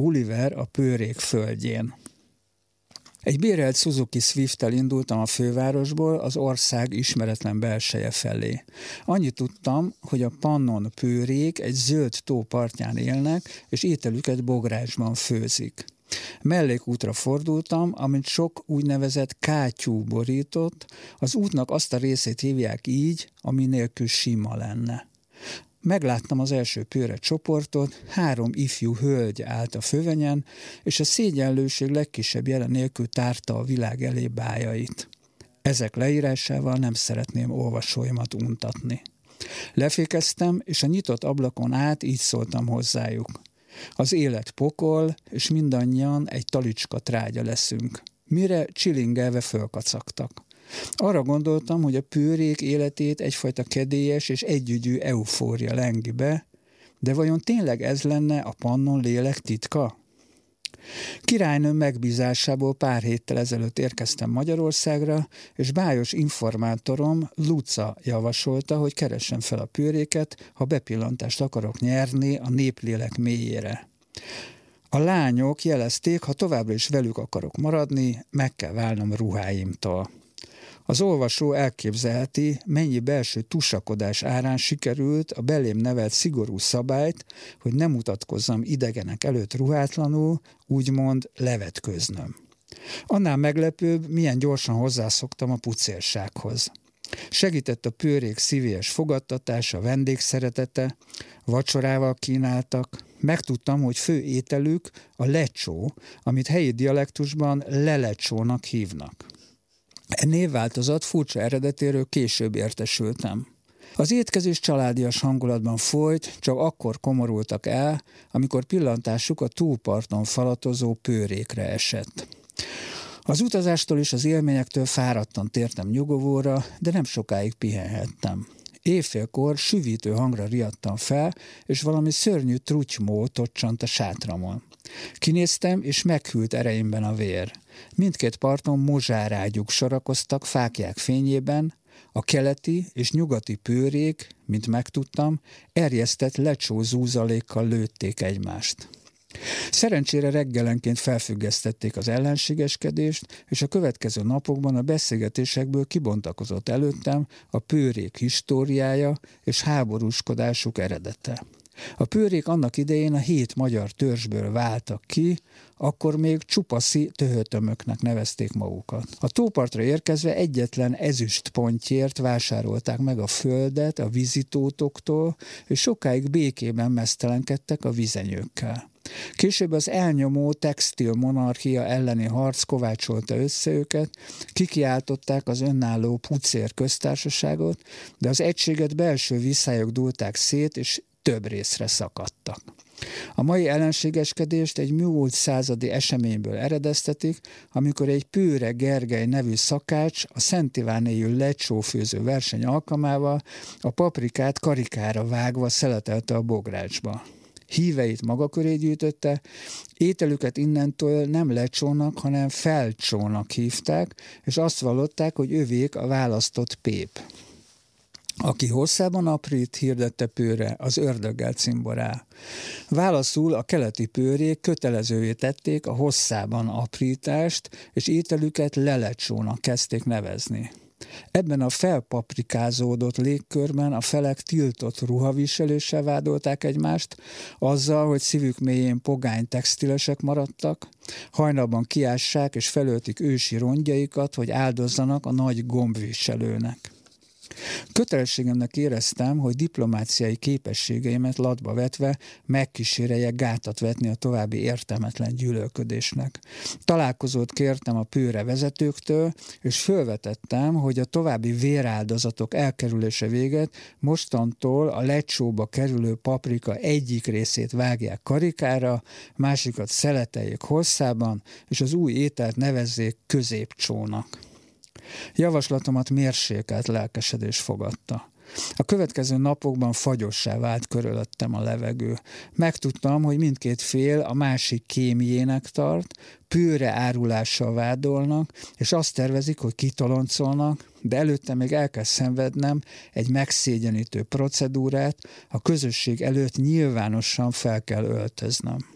Gulliver a pőrék földjén. Egy bérelt Suzuki Swift-tel indultam a fővárosból az ország ismeretlen belseje felé. Annyit tudtam, hogy a Pannon pőrék egy zöld tó partján élnek, és ételüket bográsban főzik. Mellékútra fordultam, amit sok úgynevezett kátyú borított, az útnak azt a részét hívják így, ami nélkül sima lenne. Megláttam az első pőre csoportot, három ifjú hölgy állt a fövenyen, és a szégyenlőség legkisebb jelen nélkül tárta a világ elé bájait. Ezek leírásával nem szeretném olvasóimat untatni. Lefékeztem, és a nyitott ablakon át így szóltam hozzájuk. Az élet pokol, és mindannyian egy talicska trágya leszünk. Mire csilingelve fölkacagtak. Arra gondoltam, hogy a pőrék életét egyfajta kedélyes és együgyű eufória lengi be, de vajon tényleg ez lenne a pannon lélek titka? Királynőm megbízásából pár héttel ezelőtt érkeztem Magyarországra, és bájos informátorom Luca javasolta, hogy keressen fel a pőréket, ha bepillantást akarok nyerni a néplélek mélyére. A lányok jelezték, ha továbbra is velük akarok maradni, meg kell válnom ruháimtól. Az olvasó elképzelheti, mennyi belső tusakodás árán sikerült a belém nevelt szigorú szabályt, hogy nem mutatkozzam idegenek előtt ruhátlanul, úgymond levetköznöm. Annál meglepőbb, milyen gyorsan hozzászoktam a pucérsághoz. Segített a pőrék szívélyes fogadtatása, vendégszeretete, vacsorával kínáltak. Megtudtam, hogy fő ételük a lecsó, amit helyi dialektusban lelecsónak hívnak. E névváltozat furcsa eredetéről később értesültem. Az étkezés családias hangulatban folyt, csak akkor komorultak el, amikor pillantásuk a túlparton falatozó pőrékre esett. Az utazástól és az élményektől fáradtan tértem nyugovóra, de nem sokáig pihenhettem. Éjfélkor süvítő hangra riadtam fel, és valami szörnyű trutymó tocsant a sátramon. Kinéztem, és meghűlt ereimben a vér. Mindkét parton mozsárágyuk sorakoztak fákják fényében, a keleti és nyugati pőrék, mint megtudtam, erjesztett lecsó zúzalékkal lőtték egymást. Szerencsére reggelenként felfüggesztették az ellenségeskedést, és a következő napokban a beszélgetésekből kibontakozott előttem a pőrék históriája és háborúskodásuk eredete. A pőrék annak idején a hét magyar törzsből váltak ki, akkor még csupaszi töhötömöknek nevezték magukat. A tópartra érkezve egyetlen ezüst pontjért vásárolták meg a földet a vizitótoktól, és sokáig békében mesztelenkedtek a vizenyőkkel. Később az elnyomó textil monarchia elleni harc kovácsolta össze őket, kikiáltották az önálló pucér köztársaságot, de az egységet belső visszályok dúlták szét, és több részre szakadtak. A mai ellenségeskedést egy múlt századi eseményből eredeztetik, amikor egy Pőre Gergely nevű szakács a Szent Ivánéjű lecsófőző verseny alkalmával a paprikát karikára vágva szeletelte a bográcsba. Híveit maga köré gyűjtötte, ételüket innentől nem lecsónak, hanem felcsónak hívták, és azt vallották, hogy övék a választott pép. Aki hosszában aprít, hirdette pőre, az ördöggel cimborá. Válaszul a keleti pőrék kötelezővé tették a hosszában aprítást, és ételüket lelecsónak kezdték nevezni. Ebben a felpaprikázódott légkörben a felek tiltott ruhaviseléssel vádolták egymást, azzal, hogy szívük mélyén pogány textilesek maradtak, hajnalban kiássák és felöltik ősi rongyaikat, hogy áldozzanak a nagy gombviselőnek. Kötelességemnek éreztem, hogy diplomáciai képességeimet latba vetve megkíséreljek gátat vetni a további értelmetlen gyűlölködésnek. Találkozót kértem a pőre vezetőktől, és fölvetettem, hogy a további véráldozatok elkerülése véget mostantól a lecsóba kerülő paprika egyik részét vágják karikára, másikat szeleteljék hosszában, és az új ételt nevezzék középcsónak. Javaslatomat mérsékelt lelkesedés fogadta. A következő napokban fagyossá vált körülöttem a levegő. Megtudtam, hogy mindkét fél a másik kémjének tart, pőre árulással vádolnak, és azt tervezik, hogy kitoloncolnak, de előtte még el kell szenvednem egy megszégyenítő procedúrát, a közösség előtt nyilvánosan fel kell öltöznem.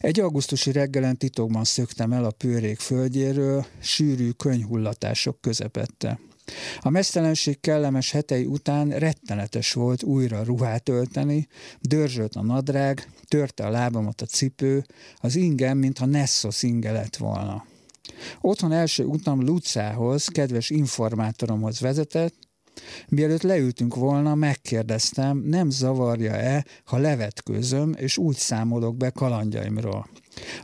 Egy augusztusi reggelen titokban szöktem el a pőrék földjéről, sűrű könyhullatások közepette. A mesztelenség kellemes hetei után rettenetes volt újra ruhát ölteni, dörzsölt a nadrág, törte a lábamat a cipő, az ingem, mintha Nessos inge lett volna. Otthon első utam Lucához, kedves informátoromhoz vezetett, Mielőtt leültünk volna, megkérdeztem, nem zavarja-e, ha levetkőzöm, és úgy számolok be kalandjaimról.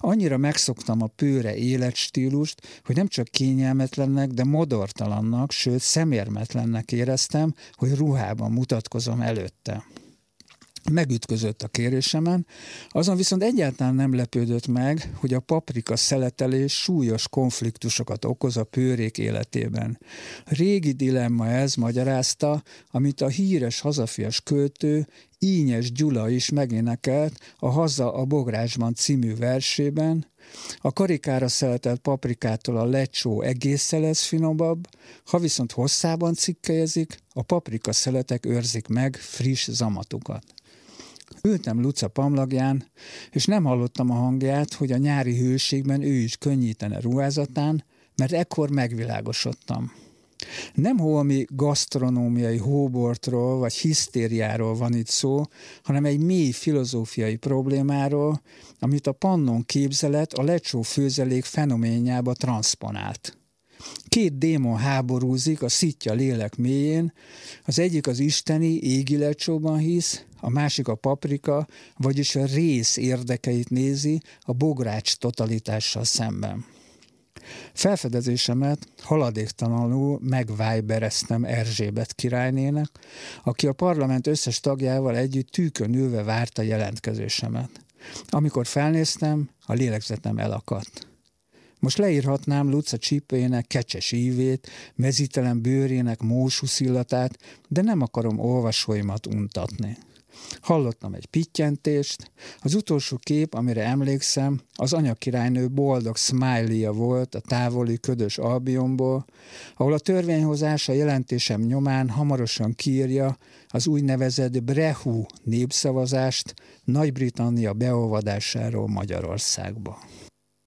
Annyira megszoktam a pőre életstílust, hogy nem csak kényelmetlennek, de modortalannak, sőt szemérmetlennek éreztem, hogy ruhában mutatkozom előtte megütközött a kérésemen, azon viszont egyáltalán nem lepődött meg, hogy a paprika szeletelés súlyos konfliktusokat okoz a pőrék életében. Régi dilemma ez magyarázta, amit a híres hazafias költő Ínyes Gyula is megénekelt a Haza a Bográsban című versében, a karikára szeletelt paprikától a lecsó egészen lesz finomabb, ha viszont hosszában cikkejezik, a paprika szeletek őrzik meg friss zamatukat. Ültem Luca pamlagján, és nem hallottam a hangját, hogy a nyári hőségben ő is könnyítene ruházatán, mert ekkor megvilágosodtam. Nem holmi gasztronómiai hóbortról vagy hisztériáról van itt szó, hanem egy mély filozófiai problémáról, amit a pannon képzelet a lecsó főzelék fenoménjába transponált. Két démon háborúzik a szitja lélek mélyén, az egyik az isteni égi lecsóban hisz, a másik a paprika, vagyis a rész érdekeit nézi a bogrács totalitással szemben. Felfedezésemet haladéktalanul megvájbereztem Erzsébet királynének, aki a parlament összes tagjával együtt tűkön ülve várta jelentkezésemet. Amikor felnéztem, a lélegzetem elakadt. Most leírhatnám Luca csípőjének kecses ívét, mezítelen bőrének mósus illatát, de nem akarom olvasóimat untatni. Hallottam egy pittyentést, az utolsó kép, amire emlékszem, az anyakirálynő boldog smiley volt a távoli ködös Albionból, ahol a törvényhozás a jelentésem nyomán hamarosan kírja az úgynevezett Brehu népszavazást Nagy-Britannia beolvadásáról Magyarországba.